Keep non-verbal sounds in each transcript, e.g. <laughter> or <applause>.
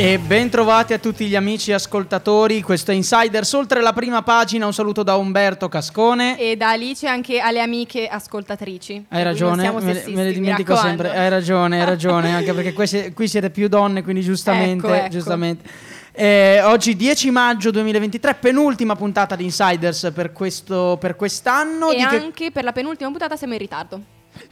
E ben trovati a tutti gli amici ascoltatori, questo è Insiders oltre la prima pagina, un saluto da Umberto Cascone. E da Alice anche alle amiche ascoltatrici. Hai ragione, me, sessisti, me le dimentico sempre, hai ragione, hai ragione, anche perché qui, qui siete più donne, quindi giustamente... Ecco, ecco. giustamente. Eh, oggi 10 maggio 2023, penultima puntata di Insiders per, questo, per quest'anno. E Di che- anche per la penultima puntata siamo in ritardo.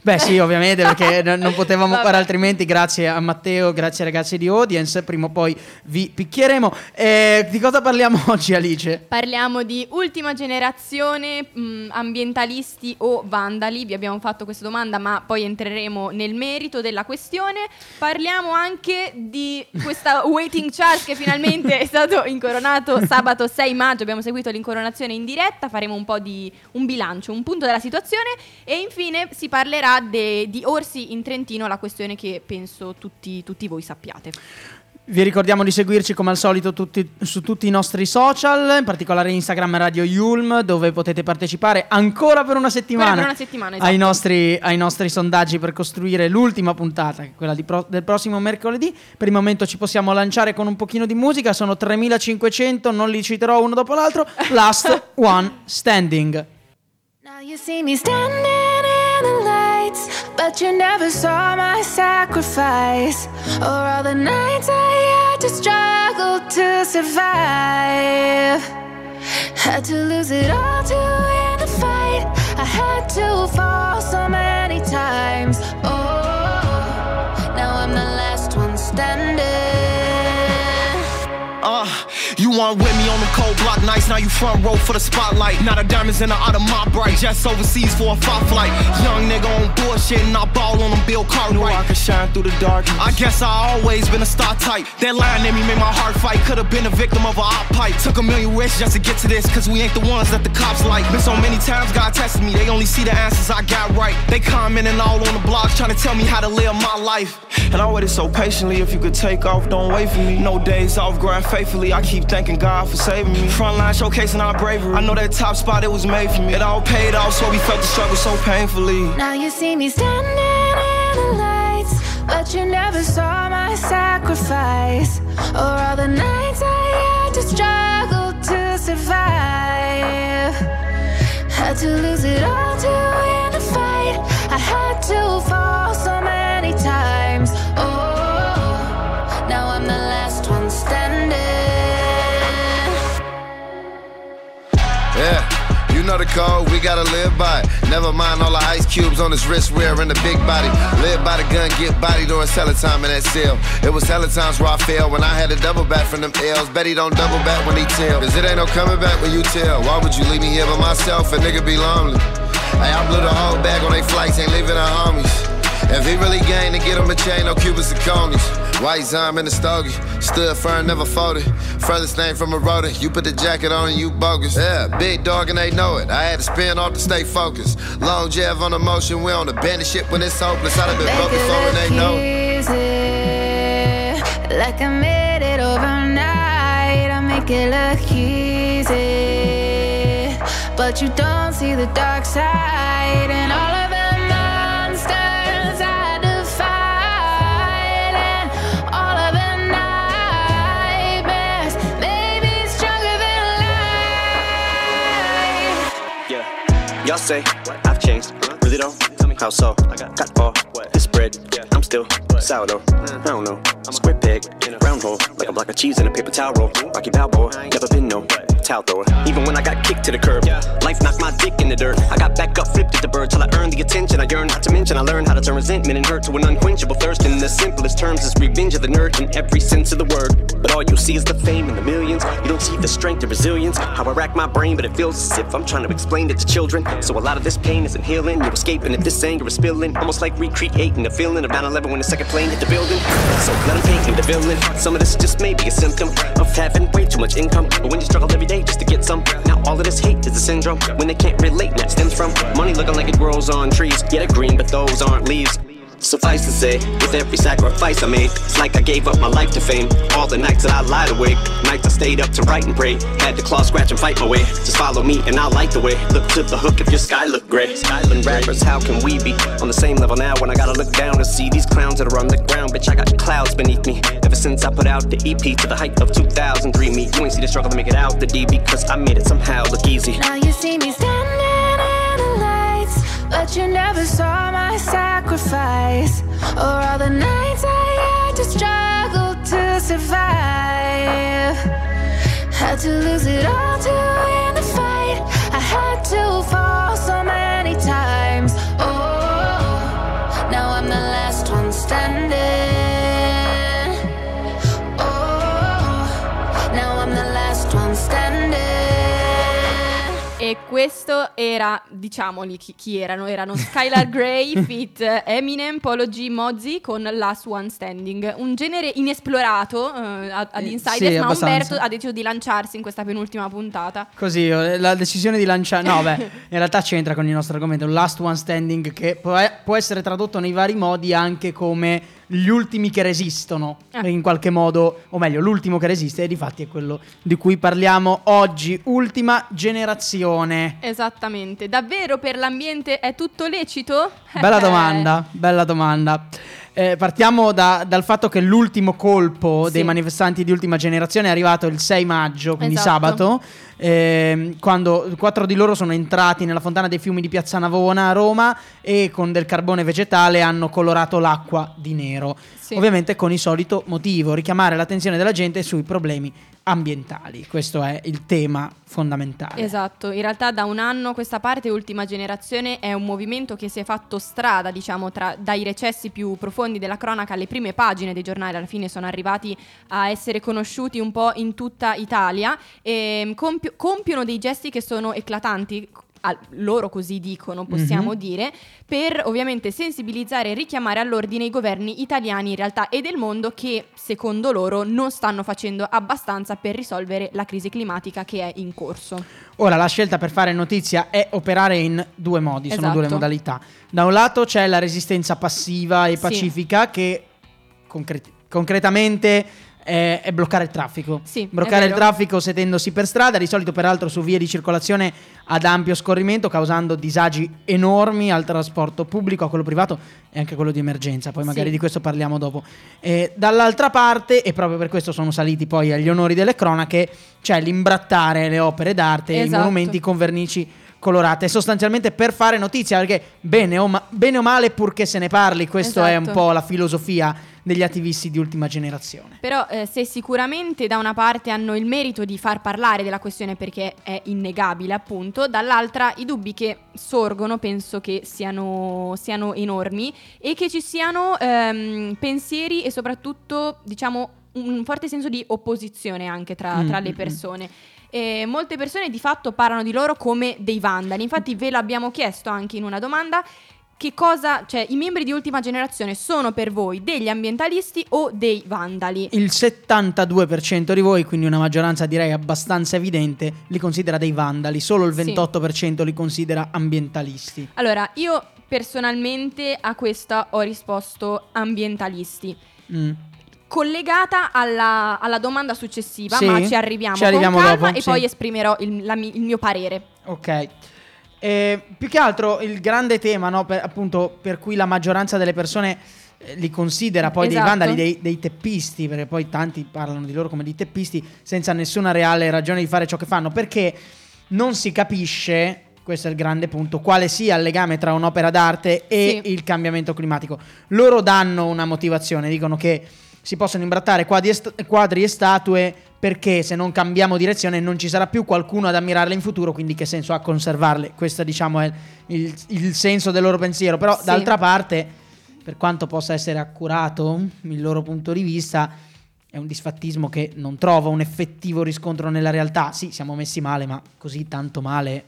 Beh sì, ovviamente perché <laughs> non potevamo Vabbè. fare altrimenti, grazie a Matteo, grazie ai ragazzi di Audience, prima o poi vi picchieremo. Eh, di cosa parliamo <laughs> oggi Alice? Parliamo di ultima generazione, mh, ambientalisti o vandali. Vi abbiamo fatto questa domanda, ma poi entreremo nel merito della questione. Parliamo anche di questa waiting charge che finalmente è stato incoronato sabato 6 maggio. Abbiamo seguito l'incoronazione in diretta. Faremo un po' di un bilancio, un punto della situazione. E infine si parlerà de- di orsi in Trentino, la questione che penso tutti, tutti voi sappiate. Vi ricordiamo di seguirci come al solito tutti- su tutti i nostri social, in particolare Instagram e Radio Yulm, dove potete partecipare ancora per una settimana, Per una settimana, ai, esatto. nostri, ai nostri sondaggi per costruire l'ultima puntata, che è quella di pro- del prossimo mercoledì. Per il momento ci possiamo lanciare con un pochino di musica, sono 3500, non li citerò uno dopo l'altro. Last <laughs> One Standing. Now you see me standing in the lights, but you never saw my sacrifice. Or all the nights I had to struggle to survive. Had to lose it all to win the fight. I had to fall so many times. Oh, weren't with me on the cold block nights, now you front row for the spotlight. Now the diamonds in the out of my bright, just overseas for a fight flight. Young nigga on bullshit and I ball on them Bill Cartwright. Knew I could shine through the dark. I guess I always been a star type. That line in me made my heart fight. Could have been a victim of a op pipe. Took a million risks just to get to this, cause we ain't the ones that the cops like. Been so many times God tested me, they only see the answers I got right. They commenting all on the blogs trying to tell me how to live my life. And I waited so patiently, if you could take off, don't wait for me. No days off, grind faithfully. I keep thanking God for saving me. Frontline showcasing our bravery. I know that top spot, it was made for me. It all paid off, so we felt the struggle so painfully. Now you see me standing in the lights, but you never saw my sacrifice. Or all the nights I had to struggle to survive. Had to lose it all to win the fight. I had to fall so many times. Oh, now I'm the last one standing. Know the code, we gotta live by it. Never mind all the ice cubes on his wrist wearing the big body. Live by the gun, get body during hella time in that cell. It was hella times where I failed when I had to double back from them L's. Bet he don't double back when he tell. Cause it ain't no coming back when you tell. Why would you leave me here by myself? A nigga be lonely. Hey, I blew the whole bag on they flights, ain't leaving our homies. If he really gang to get him a chain, no Cubans and conies. White Zime in the stogie, stood firm, never folded. Furthest thing from a rotor, you put the jacket on and you bogus. Yeah, big dog and they know it. I had to spin off to stay focused. Long Jeff on the motion, we on the bandit shit when it's hopeless. I'd have been broke it before and they know it. easy, like I made it overnight. I make it look easy, but you don't see the dark side and all of Y'all say I've changed. Really though? Tell me how so? I got all this bread. I'm still sourdough. I don't know. Square peg, in a round hole, like a block of cheese in a paper towel roll. Rocky Balboa, never been no towel thrower. Even when I got kicked to the curb, life knocked my dick in the dirt. I got back up, flipped at the bird till I earned the attention I yearned. Not to mention, I learned how to turn resentment and hurt to an unquenchable thirst. In the simplest terms, is revenge of the nerd in every sense of the word. But all you see is the fame and the millions. You don't see the strength and resilience. How I rack my brain, but it feels as if I'm trying to explain it to children. So a lot of this pain isn't healing. You're escaping if this anger is spilling. Almost like recreating the feeling of 9 11 when the second plane hit the building. So let them paint me the villain. Some of this just may be a symptom of having way too much income. But when you struggle every day just to get some, now all of this hate is a syndrome. When they can't relate, that stems from money looking like it grows on trees. Yeah, they're green, but those aren't leaves. Suffice to say, with every sacrifice I made, it's like I gave up my life to fame. All the nights that I lied awake, nights I stayed up to write and pray. Had to claw, scratch, and fight my way. Just follow me and I'll light the way. Look to the hook if your sky look gray. Skyland rappers, how can we be on the same level now when I gotta look down and see these clowns that are on the ground? Bitch, I got clouds beneath me. Ever since I put out the EP to the height of 2003, me, you ain't see the struggle to make it out the D because I made it somehow look easy. Now you see me you never saw my sacrifice. Or all the nights I had to struggle to survive. Had to lose it all to win the fight. I had to questo era, diciamoli chi, chi erano, erano Skylar <laughs> Grey, Fit, Eminem, Polo G, Mozzi con Last One Standing, un genere inesplorato eh, ad Eh, Insiders, sì, ma abbastanza. Umberto ha deciso di lanciarsi in questa penultima puntata. Così, eh, la decisione di lanciare... No, beh, <laughs> in realtà c'entra con il nostro argomento, last one standing che può, può essere tradotto nei vari modi anche come gli ultimi che resistono, Ah. in qualche modo, o meglio, l'ultimo che resiste, e difatti è quello di cui parliamo oggi, ultima generazione. Esattamente, davvero per l'ambiente è tutto lecito? Bella Eh, <laughs> domanda, bella domanda. Eh, partiamo da- dal fatto che l'ultimo colpo Sì. dei manifestanti di ultima generazione è arrivato il 6 maggio, quindi Esatto. sabato, ehm, quando quattro di loro sono entrati nella fontana dei fiumi di Piazza Navona a Roma e con del carbone vegetale hanno colorato l'acqua di nero. Sì. Ovviamente con il solito motivo, richiamare l'attenzione della gente sui problemi ambientali. Questo è il tema fondamentale. Esatto, in realtà da un anno questa parte Ultima Generazione è un movimento che si è fatto strada, diciamo, tra, dai recessi più profondi della cronaca alle prime pagine dei giornali, alla fine sono arrivati a essere conosciuti un po' in tutta Italia e compio- compiono dei gesti che sono eclatanti. Loro così dicono, possiamo Mhm. dire, per ovviamente sensibilizzare e richiamare all'ordine i governi italiani in realtà e del mondo che secondo loro non stanno facendo abbastanza per risolvere la crisi climatica che è in corso. Ora, la scelta per fare notizia è operare in due modi, sono due le Esatto. modalità. Da un lato c'è la resistenza passiva e Sì. pacifica che concre- concretamente è, è bloccare il traffico. Sì, bloccare il traffico sedendosi per strada, di solito peraltro su vie di circolazione ad ampio scorrimento, causando disagi enormi al trasporto pubblico, a quello privato e anche a quello di emergenza. Poi magari Sì. di questo parliamo dopo. E dall'altra parte, e proprio per questo sono saliti poi agli onori delle cronache, c'è l'imbrattare le opere d'arte e i Esatto. monumenti con vernici colorate, sostanzialmente per fare notizia, perché bene o, ma- bene o male purché se ne parli, questa è un Esatto. po' la filosofia degli attivisti di ultima generazione. Però eh, se sicuramente da una parte hanno il merito di far parlare della questione perché è innegabile appunto, dall'altra i dubbi che sorgono penso che siano, siano enormi e che ci siano ehm, pensieri e soprattutto diciamo un forte senso di opposizione anche tra, Mm, tra le mm. persone. E molte persone di fatto parlano di loro come dei vandali, infatti ve l'abbiamo chiesto anche in una domanda. Che cosa, cioè i membri di ultima generazione sono per voi degli ambientalisti o dei vandali? Il 72% di voi, quindi una maggioranza direi abbastanza evidente, li considera dei vandali, solo il Sì. 28% li considera ambientalisti. Allora, io personalmente a questa ho risposto ambientalisti. Mm. Collegata alla, alla domanda successiva, Sì, ma ci arriviamo, ci arriviamo con calma dopo, e sì. poi esprimerò il, la il mio parere. Ok. Eh, più che altro il grande tema, no, per, appunto, per cui la maggioranza delle persone eh, li considera poi dei Esatto. vandali, dei, dei teppisti, perché poi tanti parlano di loro come dei teppisti senza nessuna reale ragione di fare ciò che fanno, perché non si capisce, questo è il grande punto, quale sia il legame tra un'opera d'arte e Sì. il cambiamento climatico. Loro danno una motivazione, dicono che si possono imbrattare quadri e, st- quadri e statue perché se non cambiamo direzione non ci sarà più qualcuno ad ammirarle in futuro, quindi che senso ha conservarle? Questo diciamo è il, il senso del loro pensiero, però Sì. d'altra parte, per quanto possa essere accurato il loro punto di vista, è un disfattismo che non trova un effettivo riscontro nella realtà. Sì, siamo messi male, ma così tanto male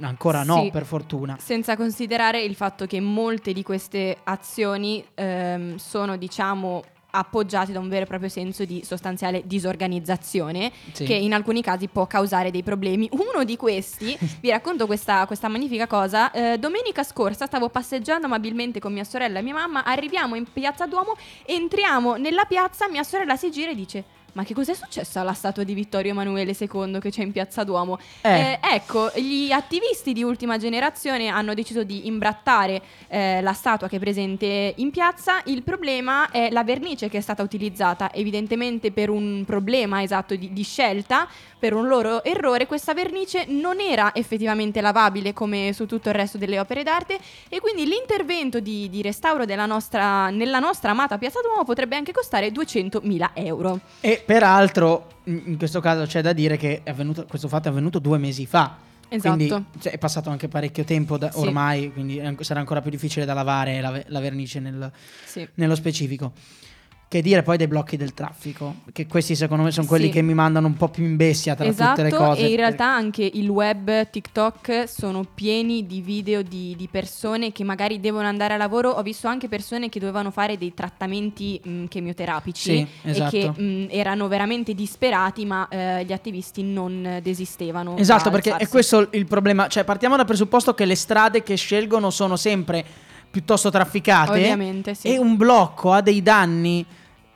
ancora no, Sì. per fortuna. Senza considerare il fatto che molte di queste azioni ehm, sono, diciamo, appoggiate da un vero e proprio senso di sostanziale disorganizzazione Sì. che in alcuni casi può causare dei problemi. Uno di questi, <laughs> vi racconto questa, questa magnifica cosa, eh, domenica scorsa stavo passeggiando amabilmente con mia sorella e mia mamma, arriviamo in piazza Duomo, entriamo nella piazza, mia sorella si gira e dice... Ma che cos'è successo alla statua di Vittorio Emanuele II che c'è in piazza Duomo? Eh. Eh, ecco, gli attivisti di ultima generazione hanno deciso di imbrattare eh, la statua che è presente in piazza. Il problema è la vernice che è stata utilizzata, evidentemente per un problema esatto di, di scelta, per un loro errore. Questa vernice non era effettivamente lavabile come su tutto il resto delle opere d'arte e quindi l'intervento di, di restauro della nostra, nella nostra amata piazza Duomo potrebbe anche costare 200.000 euro. E peraltro, in questo caso c'è da dire che è avvenuto, questo fatto è avvenuto due mesi fa. Esatto. Quindi cioè, è passato anche parecchio tempo da- Sì. ormai, quindi sarà ancora più difficile da lavare la, la vernice nel- Sì. nello specifico. Che dire poi dei blocchi del traffico? Che questi secondo me sono quelli Sì. che mi mandano un po' più in bestia tra esatto, tutte le cose. E in realtà anche il web, TikTok sono pieni di video di, di persone che magari devono andare a lavoro. Ho visto anche persone che dovevano fare dei trattamenti mh, chemioterapici Sì, esatto. e che mh, erano veramente disperati, ma eh, gli attivisti non desistevano. Esatto, perché è alzarsi. questo il problema. Cioè, partiamo dal presupposto che le strade che scelgono sono sempre piuttosto trafficate. Ovviamente, sì. E un blocco ha dei danni.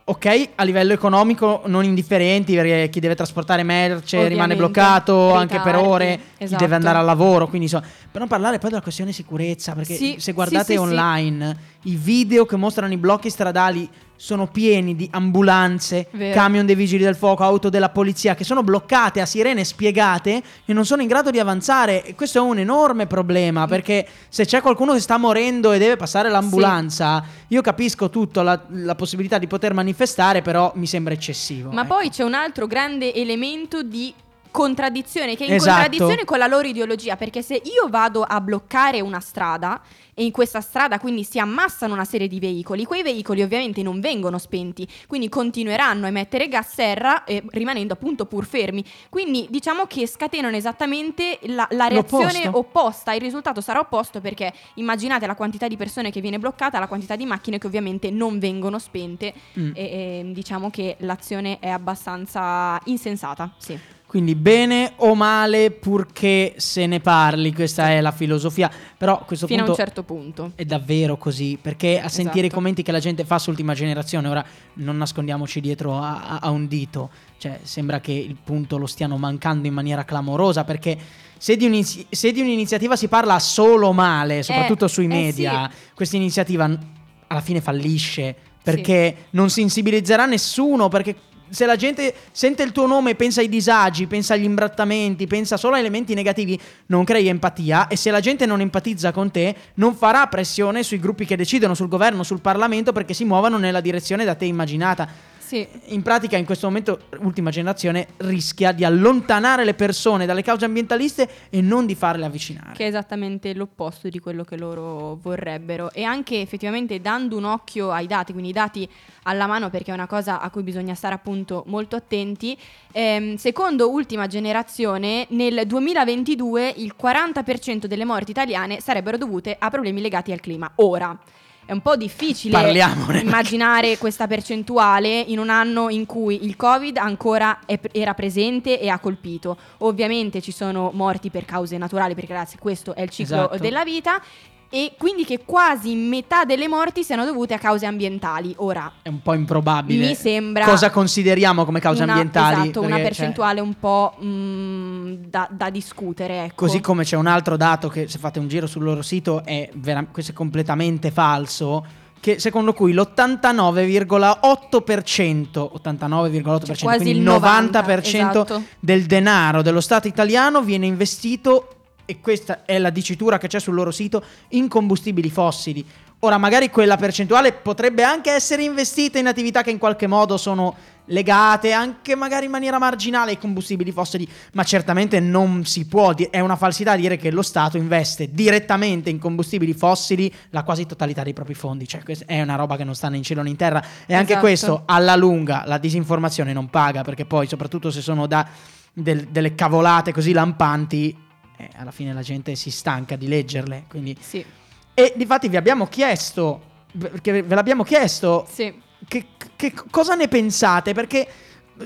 Ok, a livello economico non indifferenti perché chi deve trasportare merce rimane Ovviamente, bloccato anche per ore, chi esatto. deve andare al lavoro, quindi insomma, per non parlare poi della questione sicurezza, perché Sì, se guardate sì, sì, online i video che mostrano i blocchi stradali sono pieni di ambulanze, Vero. camion dei vigili del fuoco, auto della polizia che sono bloccate a sirene spiegate e non sono in grado di avanzare. E questo è un enorme problema perché se c'è qualcuno che sta morendo e deve passare l'ambulanza, io capisco tutto, la, la possibilità di poter manifestare, però mi sembra eccessivo. Ma ecco. poi c'è un altro grande elemento di contraddizione che è in Esatto. contraddizione con la loro ideologia perché se io vado a bloccare una strada e in questa strada quindi si ammassano una serie di veicoli quei veicoli ovviamente non vengono spenti quindi continueranno a emettere gas serra eh, rimanendo appunto pur fermi quindi diciamo che scatenano esattamente la, la reazione L'opposto. opposta il risultato sarà opposto perché immaginate la quantità di persone che viene bloccata la quantità di macchine che ovviamente non vengono spente Mm. e, e diciamo che l'azione è abbastanza insensata. Sì. Quindi bene o male purché se ne parli, questa è la filosofia. Però questo Fino a un certo punto. è davvero così, perché a sentire i Esatto. commenti che la gente fa su Ultima Generazione, ora non nascondiamoci dietro a, a- un dito, cioè sembra che il punto lo stiano mancando in maniera clamorosa, perché se di, un'inizi- se di un'iniziativa si parla solo male, soprattutto sui eh media, questa iniziativa alla fine fallisce, perché non sensibilizzerà nessuno, perché se la gente sente il tuo nome e pensa ai disagi, pensa agli imbrattamenti, pensa solo a elementi negativi, non crei empatia e se la gente non empatizza con te, non farà pressione sui gruppi che decidono, sul governo, sul Parlamento perché si muovano nella direzione da te immaginata. Sì. In pratica in questo momento ultima generazione rischia di allontanare le persone dalle cause ambientaliste e non di farle avvicinare. Che è esattamente l'opposto di quello che loro vorrebbero. E anche effettivamente dando un occhio ai dati, quindi i dati alla mano perché è una cosa a cui bisogna stare appunto molto attenti. Ehm, secondo ultima generazione, nel 2022 il 40% delle morti italiane sarebbero dovute a problemi legati al clima. Ora. È un po' difficile Parliamone. immaginare questa percentuale in un anno in cui il Covid ancora è- era presente e ha colpito. Ovviamente ci sono morti per cause naturali, perché ragazzi questo è il ciclo Esatto. della vita. E quindi che quasi metà delle morti siano dovute a cause ambientali. Ora, È un po' improbabile. Mi sembra Cosa consideriamo come cause una, ambientali? esatto, una cioè, percentuale un po' mm, da, da discutere. Ecco. Così come c'è un altro dato che se fate un giro sul loro sito è, vera- questo è completamente falso, che secondo cui l'89,8%, 89,8%, Cioè, quindi il 90, 90% esatto. del denaro dello Stato italiano viene investito, e questa è la dicitura che c'è sul loro sito, in combustibili fossili. Ora, magari quella percentuale potrebbe anche essere investita in attività che in qualche modo sono legate anche magari in maniera marginale ai combustibili fossili, ma certamente non si può, di- è una falsità dire che lo Stato investe direttamente in combustibili fossili la quasi totalità dei propri fondi, cioè è una roba che non sta né in cielo né in terra e anche Esatto. questo alla lunga la disinformazione non paga perché poi soprattutto se sono da del- delle cavolate così lampanti eh, alla fine la gente si stanca di leggerle, quindi Sì, e difatti vi abbiamo chiesto perché ve l'abbiamo chiesto sì. che, che cosa ne pensate? Perché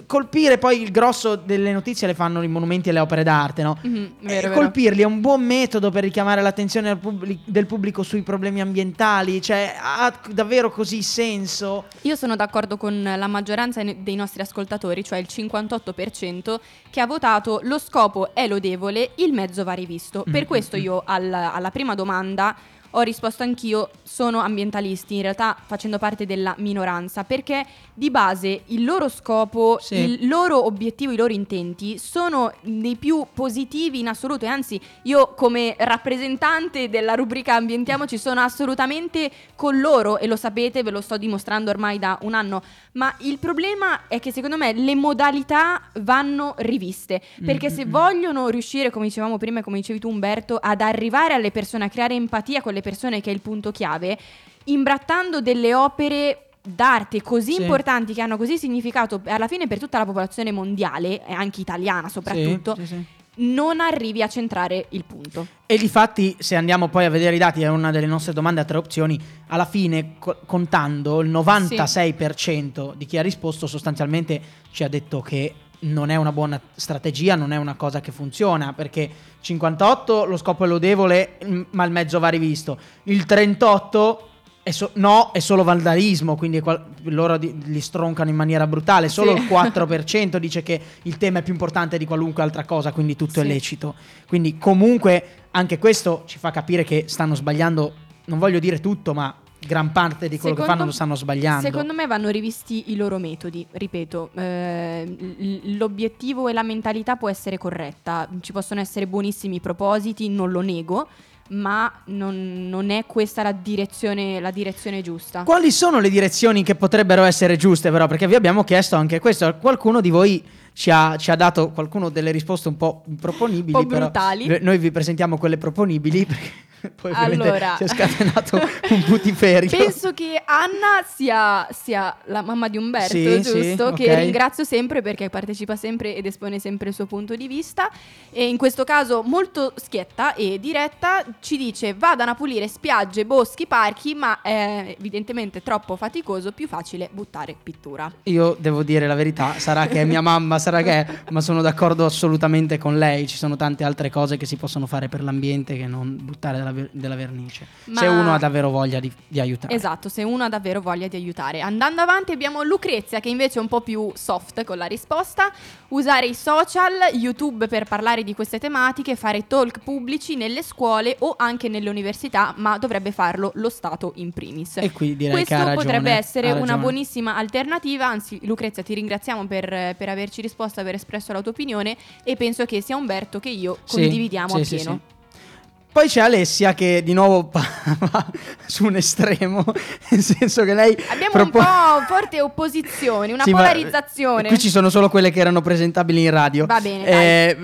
colpire poi il grosso delle notizie le fanno i monumenti e le opere d'arte, no? Mhm, E vero, vero. colpirli è un buon metodo per richiamare l'attenzione publi- del pubblico sui problemi ambientali, cioè ha davvero così senso? Io sono d'accordo con la maggioranza dei nostri ascoltatori, cioè il 58%, che ha votato lo scopo è lodevole, il mezzo va rivisto. Mm, Per questo io al- alla prima domanda ho risposto anch'io, sono ambientalisti, in realtà facendo parte della minoranza, perché di base il loro scopo, Sì. il loro obiettivo, i loro intenti sono dei più positivi in assoluto e anzi io come rappresentante della rubrica Ambientiamoci sono assolutamente con loro e lo sapete, ve lo sto dimostrando ormai da un anno, ma il problema è che secondo me le modalità vanno riviste, perché se vogliono riuscire, come dicevamo prima e come dicevi tu Umberto, ad arrivare alle persone, a creare empatia con le persone che è il punto chiave, imbrattando delle opere d'arte così Sì. importanti che hanno così significato alla fine per tutta la popolazione mondiale e anche italiana soprattutto, Sì, sì, sì. non arrivi a centrare il punto. E difatti, se andiamo poi a vedere i dati, è una delle nostre domande a tre opzioni. Alla fine, co- contando il 96% di chi ha risposto, sostanzialmente ci ha detto che non è una buona strategia, non è una cosa che funziona. Perché 58 lo scopo è lodevole, mm, ma il mezzo va rivisto. Il 38 è so- no, è solo vandalismo, quindi è qual- loro di- li stroncano in maniera brutale. Solo Sì. il 4% <laughs> dice che il tema è più importante di qualunque altra cosa, quindi tutto è Sì. lecito. Quindi comunque anche questo ci fa capire che stanno sbagliando, non voglio dire tutto, ma gran parte di quello che Secondo- fanno lo stanno sbagliando. Secondo me vanno rivisti i loro metodi, ripeto, eh, l'obiettivo e la mentalità può essere corretta, ci possono essere buonissimi propositi, non lo nego, ma non, non è questa la direzione, la direzione giusta. Quali sono le direzioni che potrebbero essere giuste però? Perché vi abbiamo chiesto anche questo, qualcuno di voi ci ha, ci ha dato qualcuno delle risposte un po' improponibili. Un po' brutali. Noi vi presentiamo quelle proponibili perché <laughs> poi Allora. si è scatenato un putiferio. Penso che Anna sia, sia la mamma di Umberto, Sì, giusto? sì, Che ok. ringrazio sempre perché partecipa sempre ed espone sempre il suo punto di vista. E in questo caso molto schietta e diretta ci dice vadano a pulire spiagge, boschi, parchi, ma è evidentemente troppo faticoso, più facile buttare pittura. Io devo dire la verità, sarà che è mia mamma, sarà che è, ma sono d'accordo assolutamente con lei. Ci sono tante altre cose che si possono fare per l'ambiente che non buttare della, ver- della vernice. Ma- Se uno ha davvero voglia di, di aiutare. Esatto, se uno ha davvero voglia di aiutare. Andando avanti abbiamo Lucrezia che invece è un po' più soft con la risposta. Usare i social, YouTube per parlare di queste tematiche, fare talk pubblici nelle scuole o anche nelle università, ma dovrebbe farlo lo Stato in primis. E qui direi Questo che ragione, potrebbe essere una buonissima alternativa, anzi Lucrezia ti ringraziamo per, per averci risposto, aver espresso la tua opinione e penso che sia Umberto che io Sì, condividiamo sì, a sì, sì. Poi c'è Alessia che di nuovo <laughs> va su un estremo, nel senso che lei Abbiamo propo- un po' forte opposizione, una Sì, polarizzazione. Qui ci sono solo quelle che erano presentabili in radio. Va bene, Eh,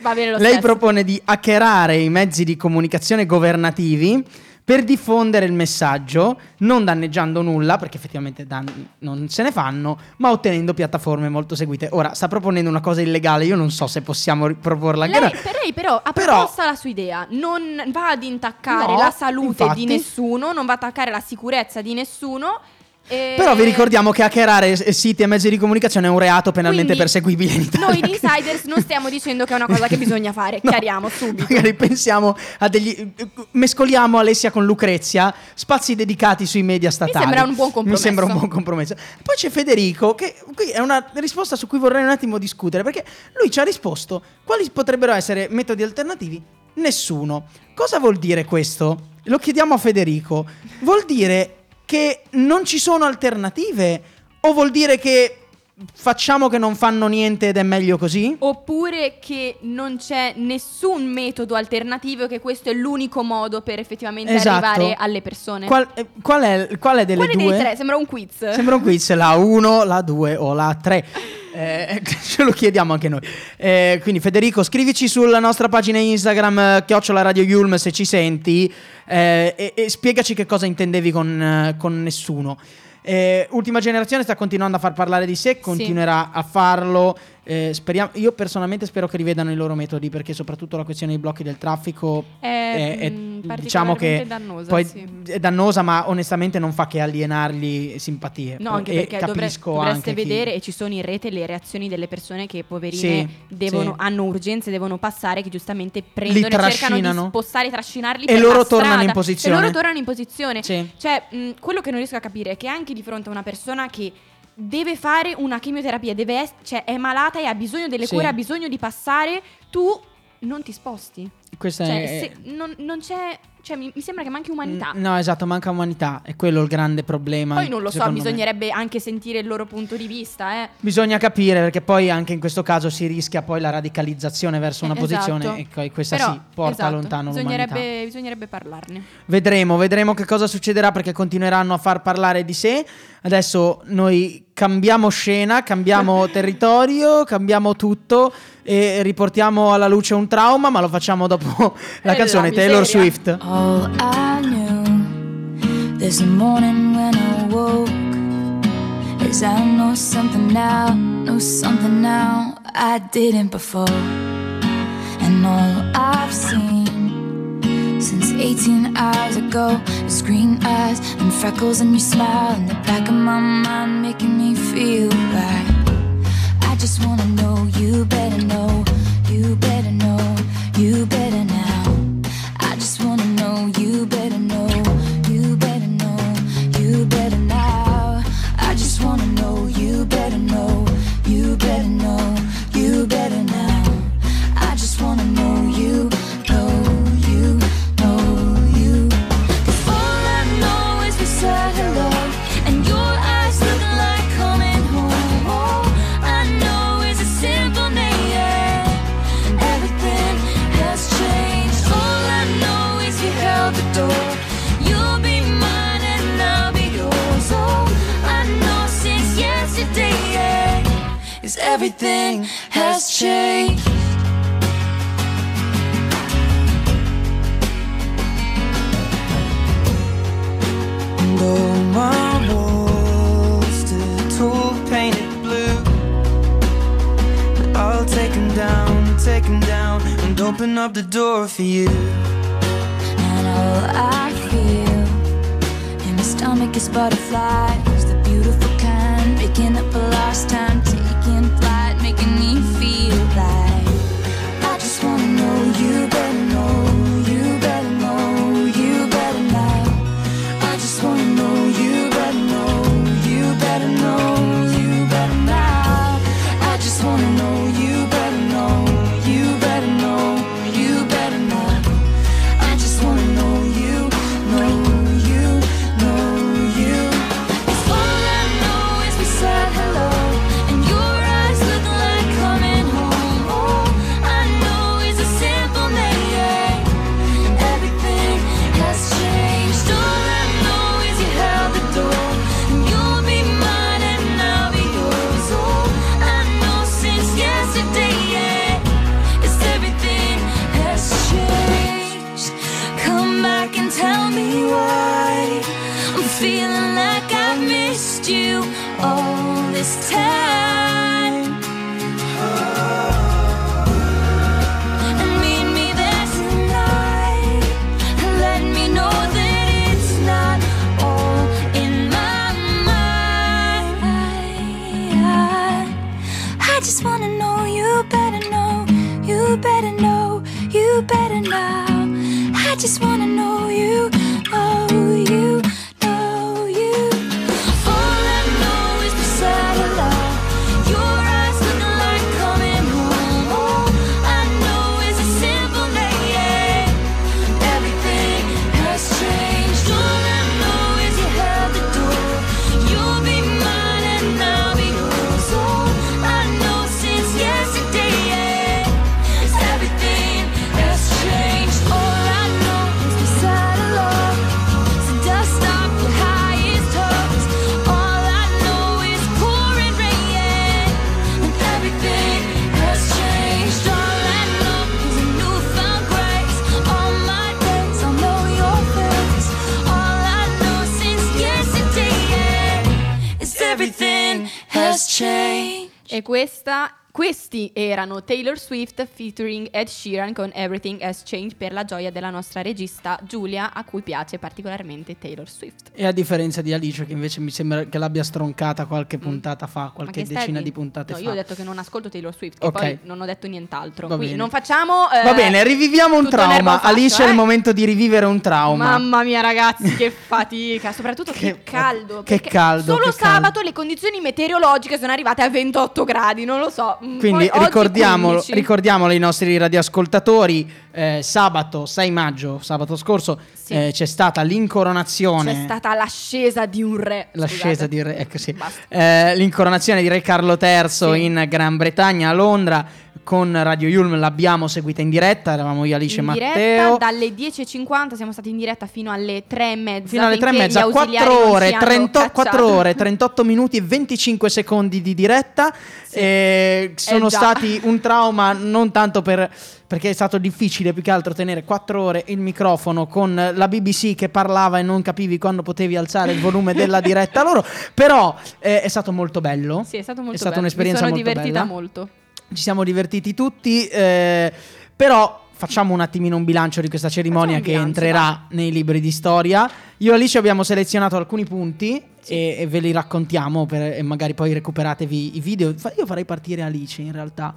Va bene lo <laughs> lei stesso. propone di hackerare i mezzi di comunicazione governativi per diffondere il messaggio, non danneggiando nulla, perché effettivamente danni non se ne fanno, ma ottenendo piattaforme molto seguite. Ora, sta proponendo una cosa illegale, io non so se possiamo proporla anche Lei, per lei però ha Però- proposto la sua idea, non va ad intaccare No, la salute infatti. di nessuno, non va ad attaccare la sicurezza di nessuno. E- Però vi ricordiamo che hackerare siti e mezzi di comunicazione è un reato penalmente Quindi perseguibile in Italia. Noi <laughs> di Insiders non stiamo dicendo che è una cosa che bisogna fare, <laughs> No, chiariamo subito. Magari pensiamo a degli. Mescoliamo Alessia con Lucrezia, spazi dedicati sui media statali. sembra un buon compromesso. Mi sembra un buon compromesso. Poi c'è Federico, che qui è una risposta su cui vorrei un attimo discutere, perché lui ci ha risposto quali potrebbero essere metodi alternativi. Nessuno. Cosa vuol dire questo? Lo chiediamo a Federico. Vuol dire che non ci sono alternative? O vuol dire che facciamo che non fanno niente ed è meglio così? Oppure che non c'è nessun metodo alternativo, che questo è l'unico modo per effettivamente Esatto. arrivare alle persone. Qual, eh, qual è, qual è delle Quale due? dei tre? Sembra un quiz. Sembra un quiz, la 1, la 2 o la 3. Eh, <laughs> ce lo chiediamo anche noi. Eh, quindi Federico, scrivici sulla nostra pagina Instagram, eh, chiocciola Radio Yulm se ci senti eh, e, e spiegaci che cosa intendevi con, eh, con nessuno. Eh, Ultima generazione sta continuando a far parlare di sé, continuerà a farlo. Eh, speriamo- io personalmente spero che rivedano i loro metodi perché soprattutto la questione dei blocchi del traffico È, è- è- mm, diciamo che dannosa, poi sì. è dannosa, ma onestamente non fa che alienargli simpatie. No, anche E perché dovre- dovreste anche chi- vedere e ci sono in rete le reazioni delle persone che poverine Sì, devono, sì. hanno urgenze, devono passare, che giustamente prendono e cercano di spostare, trascinarli E per loro tornano in posizione. E loro tornano in posizione. Cioè, mh, quello che non riesco a capire è che anche di fronte a una persona che deve fare una chemioterapia, deve ess- cioè è malata e ha bisogno delle Sì. cure, ha bisogno di passare, tu non ti sposti. Questa Cioè, è- se- non, non c'è... Cioè, mi, mi sembra che manchi umanità. No, esatto, manca umanità. È quello il grande problema. Poi non lo so, secondo me. bisognerebbe anche sentire il loro punto di vista, eh. Bisogna capire perché poi anche in questo caso si rischia poi la radicalizzazione verso una Eh, posizione esatto. e questa Però, sì porta esatto, lontano l'umanità. bisognerebbe, bisognerebbe parlarne. Vedremo, vedremo che cosa succederà perché continueranno a far parlare di sé. Adesso noi cambiamo scena, cambiamo <laughs> territorio, cambiamo tutto e riportiamo alla luce un trauma, ma lo facciamo dopo la Eh, canzone la Taylor miseria. Swift. All I knew this morning when I woke is I know something now, know something now I didn't before. And all I've seen since 18 hours ago is green eyes and freckles and your smile in the back of my mind making me feel right. I just wanna know you better know, you everything has changed. And all my walls still painted blue. But I'll take 'em down, take down, and open up the door for you. And all I feel in my stomach is butterflies, the beautiful kind, picking up a lost time, feeling like I missed you all this time. I just wanna know you better know, you better know, you better know. I just wanna know you. E questa, questi erano Taylor Swift featuring Ed Sheeran con Everything Has Changed per la gioia della nostra regista Giulia, a cui piace particolarmente Taylor Swift. E a differenza di Alice, che invece mi sembra che l'abbia stroncata qualche puntata fa, Mm. Qualche decina di puntate no, fa. io ho detto che non ascolto Taylor Swift, che Ok. poi non ho detto nient'altro. Va Qui bene. non facciamo. eh, Va bene, riviviamo un trauma. Alice, è eh. il momento di rivivere un trauma. Mamma mia, ragazzi, <laughs> che fatica! Soprattutto che, Che- caldo. che caldo, Solo che caldo. sabato le condizioni meteorologiche sono arrivate a 28 gradi, non lo so. Mm, Quindi poi ricordiamolo, 15. ricordiamolo ai nostri radioascoltatori, eh, sabato 6 maggio, sabato scorso, Sì. eh, c'è stata l'incoronazione. C'è stata l'ascesa di un re. L'ascesa scusate. di re, ecco sì. Eh, l'incoronazione di Re Carlo III Sì. in Gran Bretagna, a Londra, con Radio Yulm l'abbiamo seguita in diretta, eravamo io, Alice e in Matteo. diretta dalle 10.50 siamo stati in diretta fino alle 3 e mezza. Fino alle 3 e finché mezza, gli ausiliari 4 non ore, ci hanno 30 cacciato. 4 ore, 38 minuti e 25 secondi di diretta. Eh, sono già. stati un trauma non tanto per, perché è stato difficile più che altro tenere 4 ore il microfono con la BBC che parlava e non capivi quando potevi alzare il volume della diretta loro, però eh, è stato molto bello. Sì, è stato molto È stata bello. un'esperienza Mi sono molto divertita bella. molto. Ci siamo divertiti tutti, eh, però facciamo un attimino un bilancio di questa cerimonia Facciamo che bilancio, entrerà nei libri di storia. Io e Alice abbiamo selezionato alcuni punti e, e ve li raccontiamo per- e magari poi recuperatevi i video. Io farei partire Alice in realtà.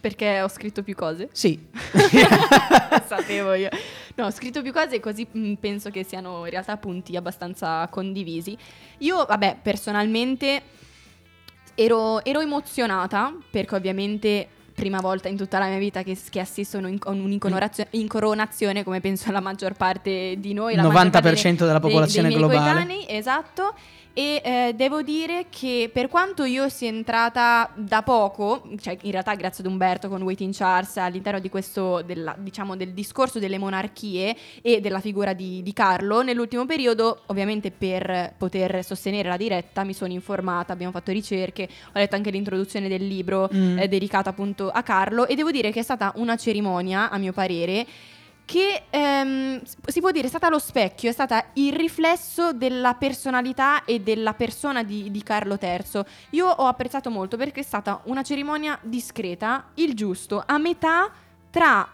Perché ho scritto più cose. Sì. <laughs> Sapevo io. No, ho scritto più cose così mh, penso che siano in realtà punti abbastanza condivisi. Io, vabbè, personalmente ero, ero emozionata perché ovviamente prima volta in tutta la mia vita che, che assisto a un- a un'incoronazione, incoronazione, come penso la maggior parte di noi. Parte 90% della dei- popolazione dei miei globale. coetanei, esatto. E eh, devo dire che per quanto io sia entrata da poco, cioè in realtà grazie ad Umberto con Waiting Charles all'interno di questo, della- diciamo, del discorso delle monarchie e della figura di, di Carlo, nell'ultimo periodo ovviamente per poter sostenere la diretta mi sono informata, abbiamo fatto ricerche, ho letto anche l'introduzione del libro Mm. eh, dedicato appunto a Carlo e devo dire che è stata una cerimonia, a mio parere, che ehm, si può dire è stata lo specchio, è stata il riflesso della personalità e della persona di, di Carlo III. Io ho apprezzato molto perché è stata una cerimonia discreta, il giusto, a metà tra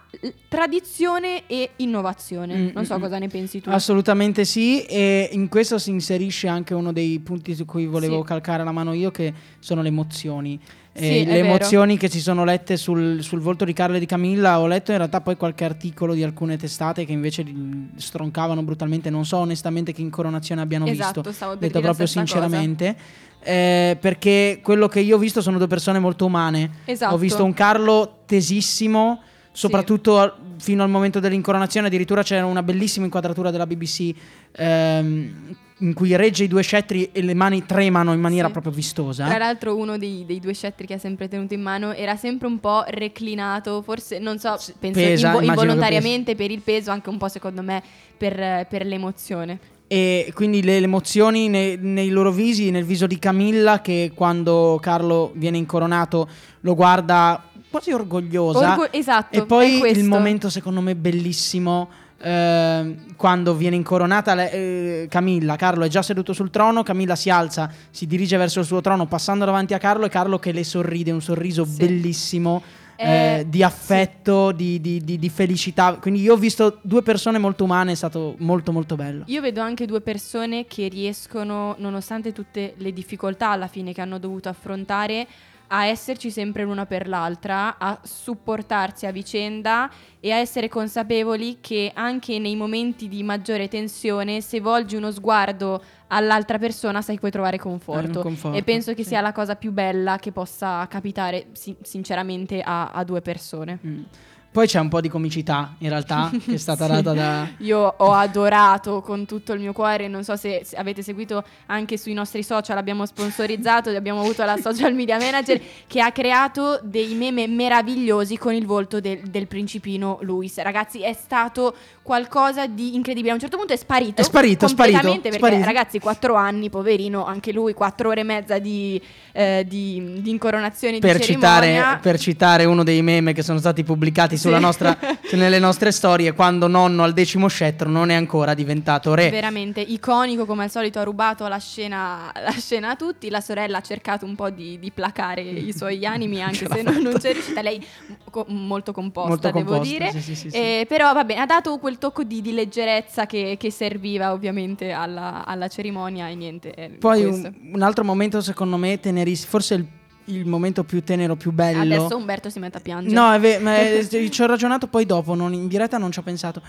tradizione e innovazione. Mm, non so mm, cosa ne pensi tu. Assolutamente sì, e in questo si inserisce anche uno dei punti su cui volevo Sì. calcare la mano io, che sono le emozioni. Sì, Eh, le vero. emozioni che si sono lette sul, sul volto di Carlo e di Camilla, ho letto in realtà poi qualche articolo di alcune testate che invece stroncavano brutalmente, non so onestamente che incoronazione abbiano Esatto, visto, detto proprio sinceramente. eh, perché quello che io ho visto sono due persone molto umane. Esatto. Ho visto un Carlo tesissimo, soprattutto al- fino al momento dell'incoronazione. Addirittura c'era una bellissima inquadratura della BBC ehm, in cui regge i due scettri e le mani tremano in maniera Sì. proprio vistosa. Tra l'altro uno dei, dei due scettri che ha sempre tenuto in mano era sempre un po' reclinato, forse, non so, penso pesa, invo- involontariamente per il peso, anche un po' secondo me per, per l'emozione. E quindi le, le emozioni nei, nei loro visi, nel viso di Camilla, che quando Carlo viene incoronato lo guarda quasi orgogliosa. Orgo- esatto, E poi il momento, secondo me, bellissimo. Ehm, quando viene incoronata le- eh, Camilla, Carlo è già seduto sul trono. Camilla si alza, si dirige verso il suo trono, passando davanti a Carlo. E Carlo che le sorride, un sorriso Sì. bellissimo. Eh, eh, di affetto, di, di- di- di felicità. Quindi io ho visto due persone molto umane, è stato molto molto bello. Io vedo anche due persone che riescono, nonostante tutte le difficoltà alla fine che hanno dovuto affrontare, a esserci sempre l'una per l'altra, a supportarsi a vicenda e a essere consapevoli che anche nei momenti di maggiore tensione, se volgi uno sguardo all'altra persona, sai che puoi trovare conforto. Conforto, e penso che sì. sia la cosa più bella che possa capitare, sin- sinceramente, a, a due persone. Mm. Poi c'è un po' di comicità, in realtà, <laughs> che è stata Sì. data da... Io ho adorato con tutto il mio cuore, non so se, avete seguito anche sui nostri social, abbiamo sponsorizzato, abbiamo avuto la <laughs> social media manager che ha creato dei meme meravigliosi con il volto del, del principino Luis. Ragazzi, è stato qualcosa di incredibile. A un certo punto è sparito. È sparito, sparito, perché sparito. ragazzi, quattro anni, poverino, anche lui, quattro ore e mezza di, eh, di, di incoronazione Per di citare, per citare uno dei meme che sono stati pubblicati sulla nostra- <laughs> nelle nostre storie quando nonno al decimo scettro non è ancora diventato re. Veramente iconico, come al solito ha rubato la scena, la scena a tutti. La sorella ha cercato un po' di, di placare i suoi animi, <laughs> anche se non, non c'è riuscita. Lei co- molto composta, Molto devo composta, dire. sì, sì, sì. Eh, però va bene, ha dato quel tocco di, di leggerezza che, che serviva ovviamente alla, alla cerimonia e niente. è Poi un, un altro momento secondo me tenerissimo, forse il, il momento più tenero, più bello. Adesso Umberto si mette a piangere. No, è vero, ma è- ci ho ragionato poi dopo, non- in diretta non ci ho pensato.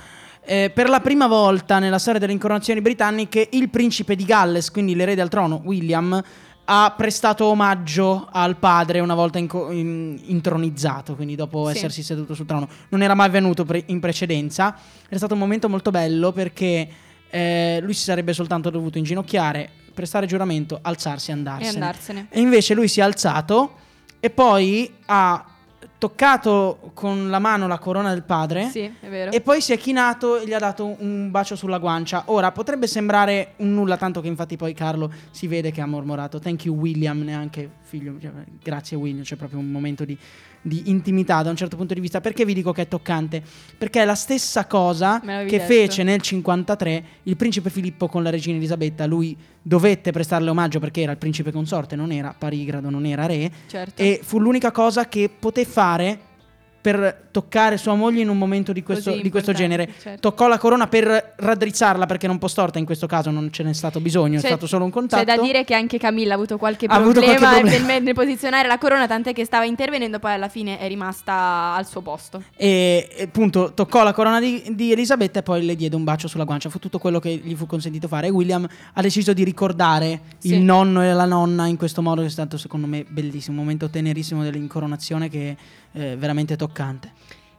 Eh, per la prima volta nella storia delle incoronazioni britanniche, il principe di Galles, quindi l'erede al trono, William, ha prestato omaggio al padre una volta inco- in- intronizzato, quindi dopo Sì. essersi seduto sul trono. Non era mai avvenuto pre- in precedenza. È stato un momento molto bello perché eh, lui si sarebbe soltanto dovuto inginocchiare, prestare giuramento, alzarsi e e andarsene. andarsene. E invece lui si è alzato e poi ha toccato con la mano la corona del padre. Sì, è vero. E poi si è chinato e gli ha dato un bacio sulla guancia. Ora potrebbe sembrare un nulla, tanto che infatti poi Carlo si vede che ha mormorato Thank you William, neanche figlio. cioè, grazie William, c'è proprio un momento di, di intimità da un certo punto di vista. Perché vi dico che è toccante? Perché è la stessa cosa che detto. fece nel 53 il principe Filippo con la regina Elisabetta. Lui dovette prestarle omaggio perché era il principe consorte, non era parigrado, non era re. certo. E fu l'unica cosa che poté fare per toccare sua moglie in un momento di questo, di questo genere. certo. Toccò la corona per raddrizzarla perché era un po' storta, in questo caso non ce n'è stato bisogno, è C'è- stato solo un contatto. C'è da dire che anche Camilla ha avuto qualche Ha avuto problema, qualche problema. Nel, nel posizionare la corona, tant'è che stava intervenendo, poi alla fine è rimasta al suo posto. E e, appunto toccò la corona di, di Elisabetta e poi le diede un bacio sulla guancia. Fu tutto quello che gli fu consentito fare. E William ha deciso di ricordare Sì. il nonno e la nonna in questo modo, che è stato secondo me bellissimo, un momento tenerissimo dell'incoronazione che è veramente toccante.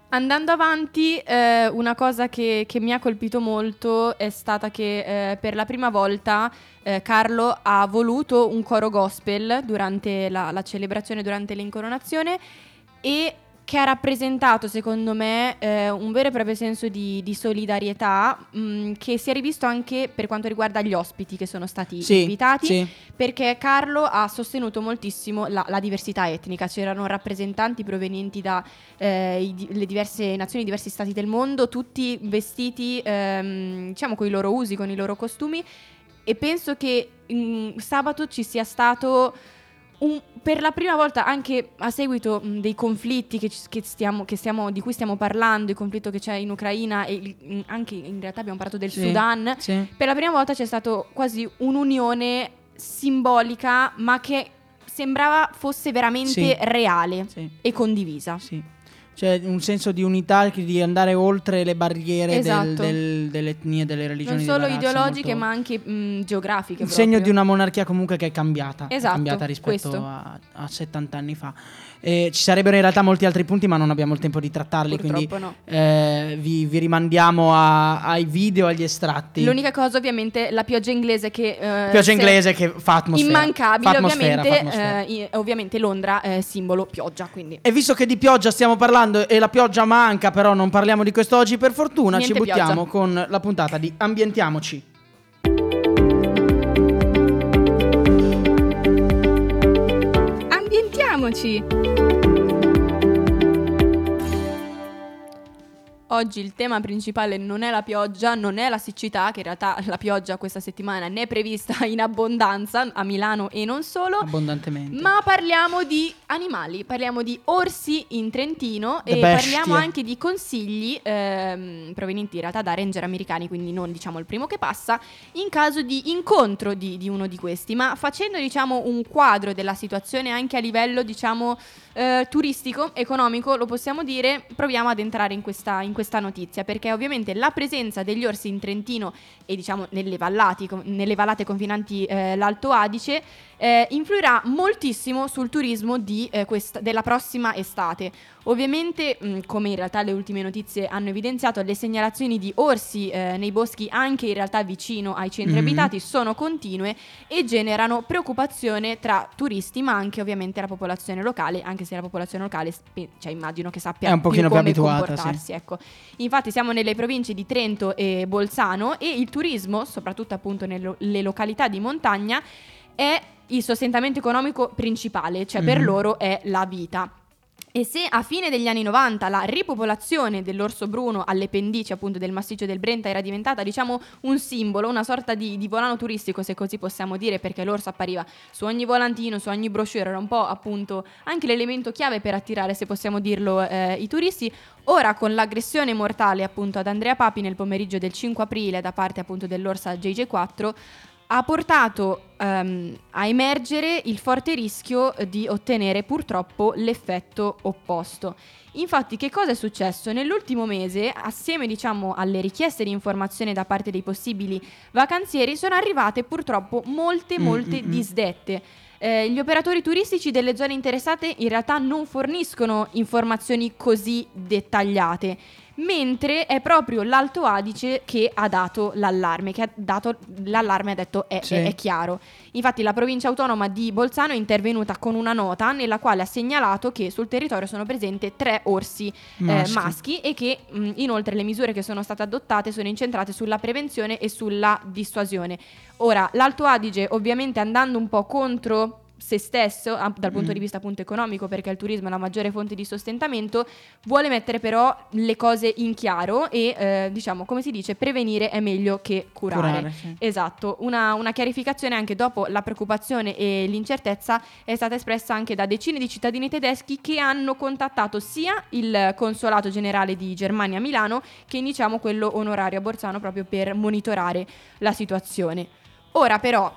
Andando avanti, eh, una cosa che, che mi ha colpito molto è stata che eh, per la prima volta eh, Carlo ha voluto un coro gospel durante la, la celebrazione, durante l'incoronazione e che ha rappresentato secondo me eh, un vero e proprio senso di, di solidarietà mh, che si è rivisto anche per quanto riguarda gli ospiti che sono stati Sì, invitati sì. perché Carlo ha sostenuto moltissimo la, la diversità etnica, c'erano rappresentanti provenienti dalle diverse nazioni, diversi stati del mondo, tutti vestiti ehm, diciamo con i loro usi, con i loro costumi e penso che mm, sabato ci sia stato un- per la prima volta anche a seguito mh, dei conflitti che, che stiamo, che stiamo- di cui stiamo parlando, il conflitto che c'è in Ucraina e il- mh, anche in realtà abbiamo parlato del Sì, Sudan, sì. per la prima volta c'è stato quasi un'unione simbolica, ma che sembrava fosse veramente Sì. reale e condivisa. Sì. C'è un senso di unità, di andare oltre le barriere del- Esatto. del- delle etnie, delle religioni. Non solo razza, ideologiche, molto- ma anche mh, geografiche. Il segno di una monarchia comunque che è cambiata. è Esatto, cambiata rispetto a, a 70 anni fa. Eh, ci sarebbero in realtà molti altri punti, ma non abbiamo il tempo di trattarli. Quindi Purtroppo no. eh, vi, vi rimandiamo a- ai video, agli estratti. L'unica cosa, ovviamente, la pioggia inglese che. eh, Pioggia se- inglese che fa atmosfera. Immancabile, Fa atmosfera, ovviamente. fa atmosfera. eh, ovviamente Londra è simbolo pioggia, quindi. E visto che di pioggia stiamo parlando e la pioggia manca, però non parliamo di questo oggi per fortuna, ci Niente buttiamo pioggia. con la puntata di Ambientiamoci. Ambientiamoci! Oggi il tema principale non è la pioggia, non è la siccità, che in realtà <laughs> la pioggia questa settimana ne è prevista <laughs> in abbondanza a Milano e non solo. Abbondantemente. Ma parliamo di animali, parliamo di orsi in Trentino Le e bestie. parliamo anche di consigli ehm, provenienti in realtà da ranger americani, quindi non diciamo il primo che passa, in caso di incontro di, di uno di questi, ma facendo diciamo un quadro della situazione anche a livello diciamo eh, turistico, economico, lo possiamo dire, proviamo ad entrare in questa, in questa notizia, perché ovviamente la presenza degli orsi in Trentino e diciamo nelle, vallati, nelle vallate confinanti eh, l'Alto Adige eh, influirà moltissimo sul turismo di, eh, questa- della prossima estate. Ovviamente, mh, come in realtà le ultime notizie hanno evidenziato, le segnalazioni di orsi eh, nei boschi anche in realtà vicino ai centri Mhm. abitati sono continue e generano preoccupazione tra turisti, ma anche ovviamente la popolazione locale, anche se la popolazione locale cioè, immagino che sappia È un pochino più come abituata, comportarsi. Ecco. Infatti siamo nelle province di Trento e Bolzano e il turismo, soprattutto appunto nelle località di montagna, è il sostentamento economico principale, cioè per Mhm. loro è la vita. E se a fine degli anni 90 la ripopolazione dell'orso bruno alle pendici appunto del massiccio del Brenta era diventata diciamo un simbolo, una sorta di, di volano turistico se così possiamo dire perché l'orso appariva su ogni volantino, su ogni brochure, era un po' appunto anche l'elemento chiave per attirare se possiamo dirlo eh, i turisti, ora con l'aggressione mortale appunto ad Andrea Papi nel pomeriggio del 5 aprile da parte appunto dell'orsa JJ4 ha portato ehm, a emergere il forte rischio di ottenere purtroppo l'effetto opposto. Infatti, che cosa è successo? Nell'ultimo mese, assieme diciamo alle richieste di informazione da parte dei possibili vacanzieri, sono arrivate purtroppo molte, molte Mm, mm, mm. disdette. Eh, gli operatori turistici delle zone interessate in realtà non forniscono informazioni così dettagliate, mentre è proprio l'Alto Adige che ha dato l'allarme, che ha dato l'allarme ha detto è, Sì. è- è chiaro. Infatti la provincia autonoma di Bolzano è intervenuta con una nota nella quale ha segnalato che sul territorio sono presenti tre orsi eh, Maschi. maschi e che mh, inoltre le misure che sono state adottate sono incentrate sulla prevenzione e sulla dissuasione. Ora, l'Alto Adige ovviamente andando un po' contro se stesso ah, dal punto Mm. di vista appunto economico perché il turismo è la maggiore fonte di sostentamento vuole mettere però le cose in chiaro e eh, diciamo come si dice prevenire è meglio che curare, Curare, sì. Esatto, una, una chiarificazione anche dopo la preoccupazione e l'incertezza è stata espressa anche da decine di cittadini tedeschi che hanno contattato sia il consolato generale di Germania a Milano che diciamo quello onorario a Borsano proprio per monitorare la situazione. Ora però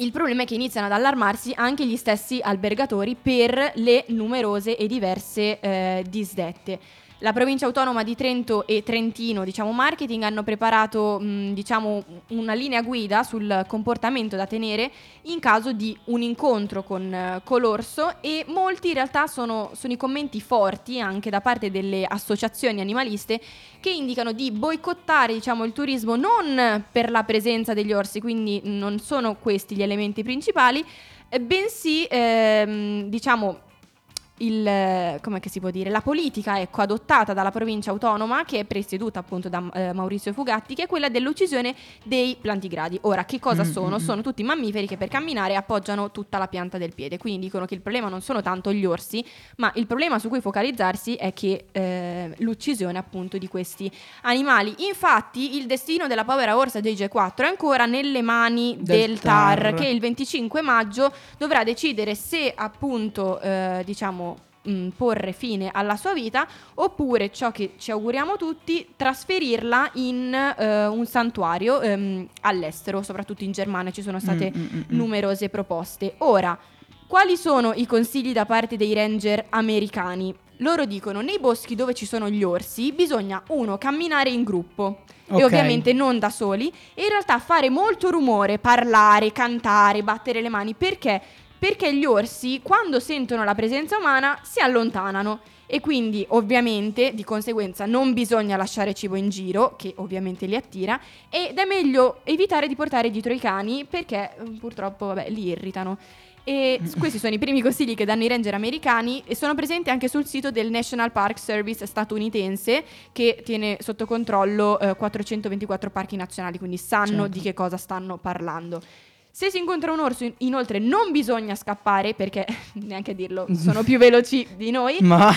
il problema è che iniziano ad allarmarsi anche gli stessi albergatori per le numerose e diverse eh, disdette. La provincia autonoma di Trento e Trentino, diciamo marketing, hanno preparato mh, diciamo, una linea guida sul comportamento da tenere in caso di un incontro con, eh, con l'orso e molti in realtà sono, sono i commenti forti anche da parte delle associazioni animaliste che indicano di boicottare diciamo, il turismo non per la presenza degli orsi, quindi non sono questi gli elementi principali, eh, bensì ehm, diciamo il, come si può dire, la politica ecco, adottata dalla provincia autonoma che è presieduta appunto da eh, Maurizio Fugatti che è quella dell'uccisione dei plantigradi. Ora, che cosa Mm, sono? mm, mm. Sono tutti mammiferi che per camminare appoggiano tutta la pianta del piede, quindi dicono che il problema non sono tanto gli orsi, ma il problema su cui focalizzarsi è che eh, l'uccisione appunto di questi animali. Infatti il destino della povera orsa JJ4 è ancora nelle mani Del del, TAR, TAR. che il 25 maggio dovrà decidere se appunto eh, diciamo mh, porre fine alla sua vita oppure ciò che ci auguriamo tutti trasferirla in eh, un santuario ehm, all'estero soprattutto in Germania ci sono state Mm, mm, mm, mm. numerose proposte ora quali sono i consigli da parte dei ranger americani? Loro dicono nei boschi dove ci sono gli orsi bisogna uno camminare in gruppo Ok. e ovviamente non da soli e in realtà fare molto rumore, parlare, cantare, battere le mani perché? Perché gli orsi quando sentono la presenza umana si allontanano e quindi ovviamente di conseguenza non bisogna lasciare cibo in giro che ovviamente li attira ed è meglio evitare di portare dietro i cani perché eh, purtroppo vabbè, li irritano. E questi sono i primi consigli che danno i ranger americani e sono presenti anche sul sito del National Park Service statunitense che tiene sotto controllo eh, 424 parchi nazionali, quindi sanno Certo. di che cosa stanno parlando. Se si incontra un orso, in- inoltre, non bisogna scappare perché, <laughs> neanche a dirlo, sono più veloci di noi. Ma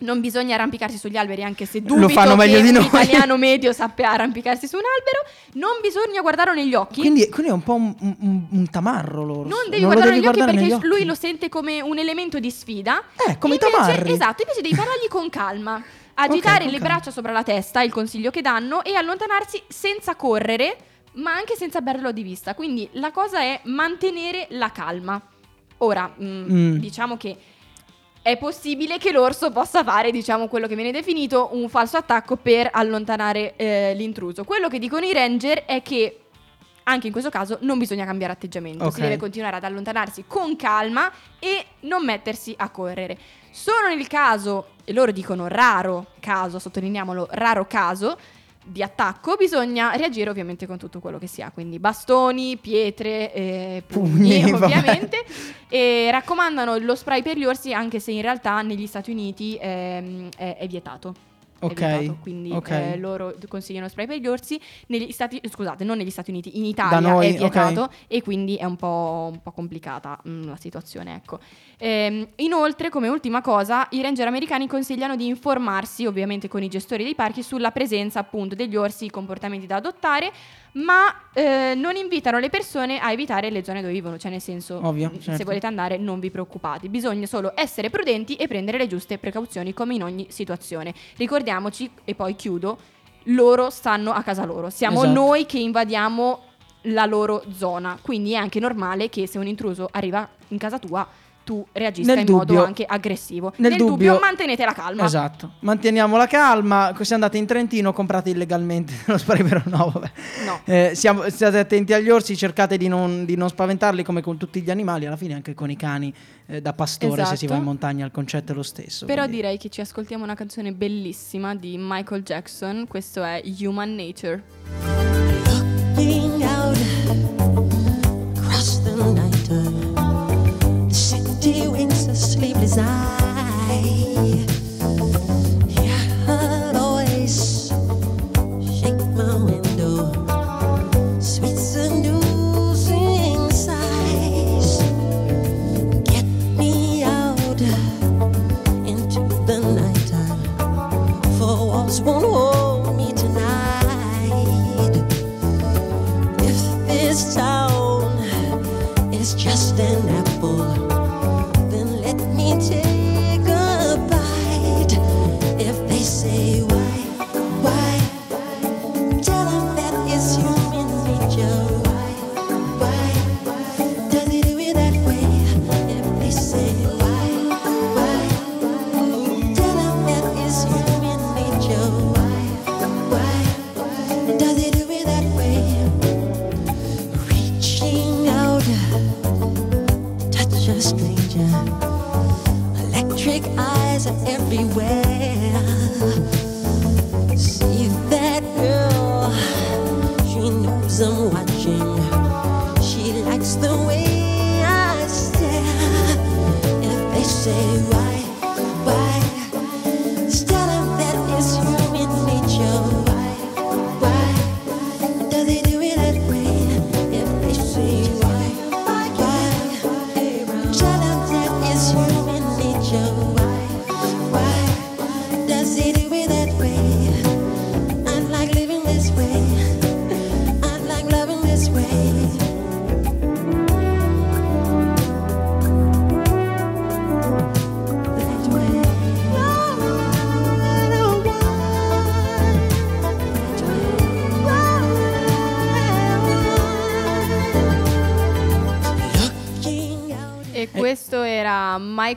Non bisogna arrampicarsi sugli alberi, anche se Lo dubito fanno meglio che di un noi. italiano medio sappia arrampicarsi su un albero. Non bisogna guardarlo negli occhi. quindi, quindi è un po' un, un- un tamarro loro. Non devi lo guardarlo negli occhi perché lui lo sente come un elemento di sfida. Eh, come i invece- tamarri. Esatto, invece devi parlargli con calma. <laughs> Agitare con le calma. braccia sopra la testa, è il consiglio che danno, e allontanarsi senza correre, ma anche senza perderlo di vista. Quindi la cosa è mantenere la calma. Ora, mm, Mm. diciamo che è possibile che l'orso possa fare, diciamo, quello che viene definito un falso attacco per allontanare eh, l'intruso. Quello che dicono i ranger è che anche in questo caso non bisogna cambiare atteggiamento, Ok. si deve continuare ad allontanarsi con calma e non mettersi a correre. Solo nel caso, e loro dicono raro caso, sottolineiamolo, raro caso di attacco, bisogna reagire ovviamente con tutto quello che si ha, quindi bastoni, pietre, eh, pugni, Pugni, <laughs> ovviamente. E raccomandano lo spray per gli orsi anche se in realtà negli Stati Uniti ehm, è, è vietato. Ok, è vietato, quindi ok. eh, loro consigliano spray per gli orsi. Negli Stati, scusate, non negli Stati Uniti, in Italia noi, è vietato ok. e quindi è un po', un po' complicata mm, la situazione, ecco. Ehm, inoltre, come ultima cosa, i ranger americani consigliano di informarsi, ovviamente con i gestori dei parchi, sulla presenza appunto degli orsi, i comportamenti da adottare, ma eh, non invitano le persone a evitare le zone dove vivono, cioè nel senso, Ovvio, mm, se certo. volete andare non vi preoccupate, bisogna solo essere prudenti e prendere le giuste precauzioni come in ogni situazione. Ricordiamoci, e poi chiudo, loro stanno a casa loro, siamo Esatto. noi che invadiamo la loro zona, quindi è anche normale che se un intruso arriva in casa tua tu reagisca Nel in modo dubbio- anche aggressivo. nel Nel, dubbio- dubbio, mantenete la calma. Esatto, manteniamo la calma. Se andate in Trentino, comprate illegalmente <laughs> lo spray per no, vabbè. No. Eh, siamo- state attenti agli orsi, cercate di non, di non spaventarli come con tutti gli animali, alla fine anche con i cani eh, da pastore se si Esatto. va in montagna il concetto è lo stesso. Però quindi- direi che ci ascoltiamo una canzone bellissima di Michael Jackson, questo è Human Nature. looking out across the night. A stranger. Electric eyes are everywhere. See that girl, she knows I'm watching. She likes the way I stare. If they say why,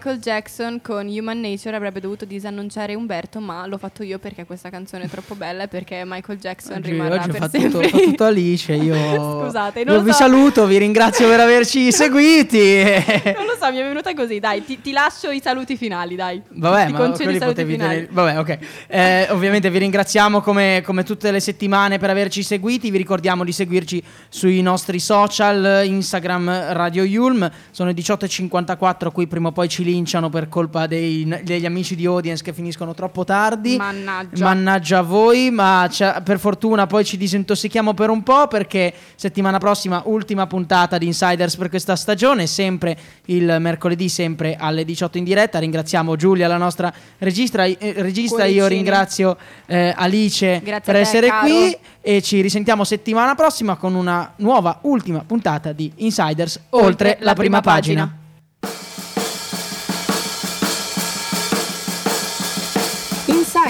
Michael Jackson con Human Nature. Avrebbe dovuto disannunciare Umberto, ma l'ho fatto io perché questa canzone è troppo bella e perché Michael Jackson Oggi, rimarrà oggi per fatto sempre. ho fatto tutto Alice. Io, <laughs> Scusate, non io vi so. saluto, vi ringrazio per averci <laughs> seguiti. Non lo so, mi è venuta così. Dai, ti, ti lascio i saluti finali, dai. Vabbè, ti ma concedo i saluti finali. tenere- Vabbè, ok. Eh, ovviamente vi ringraziamo come, come tutte le settimane per averci seguiti. Vi ricordiamo di seguirci sui nostri social, Instagram Radio Yulm. Sono le 18.54, qui prima o poi ci linciano per colpa dei- degli amici di Audience che finiscono troppo tardi. Mannaggia. Mannaggia a voi, ma per fortuna poi ci disintossichiamo per un po' perché settimana prossima ultima puntata di Insiders per questa stagione, sempre il mercoledì, sempre alle 18 in diretta. Ringraziamo Giulia, la nostra registra, eh, regista, io Cuoricini. ringrazio eh, Alice Grazie per te, essere caro. qui e ci risentiamo settimana prossima con una nuova ultima puntata di Insiders oltre, la, prima, pagina.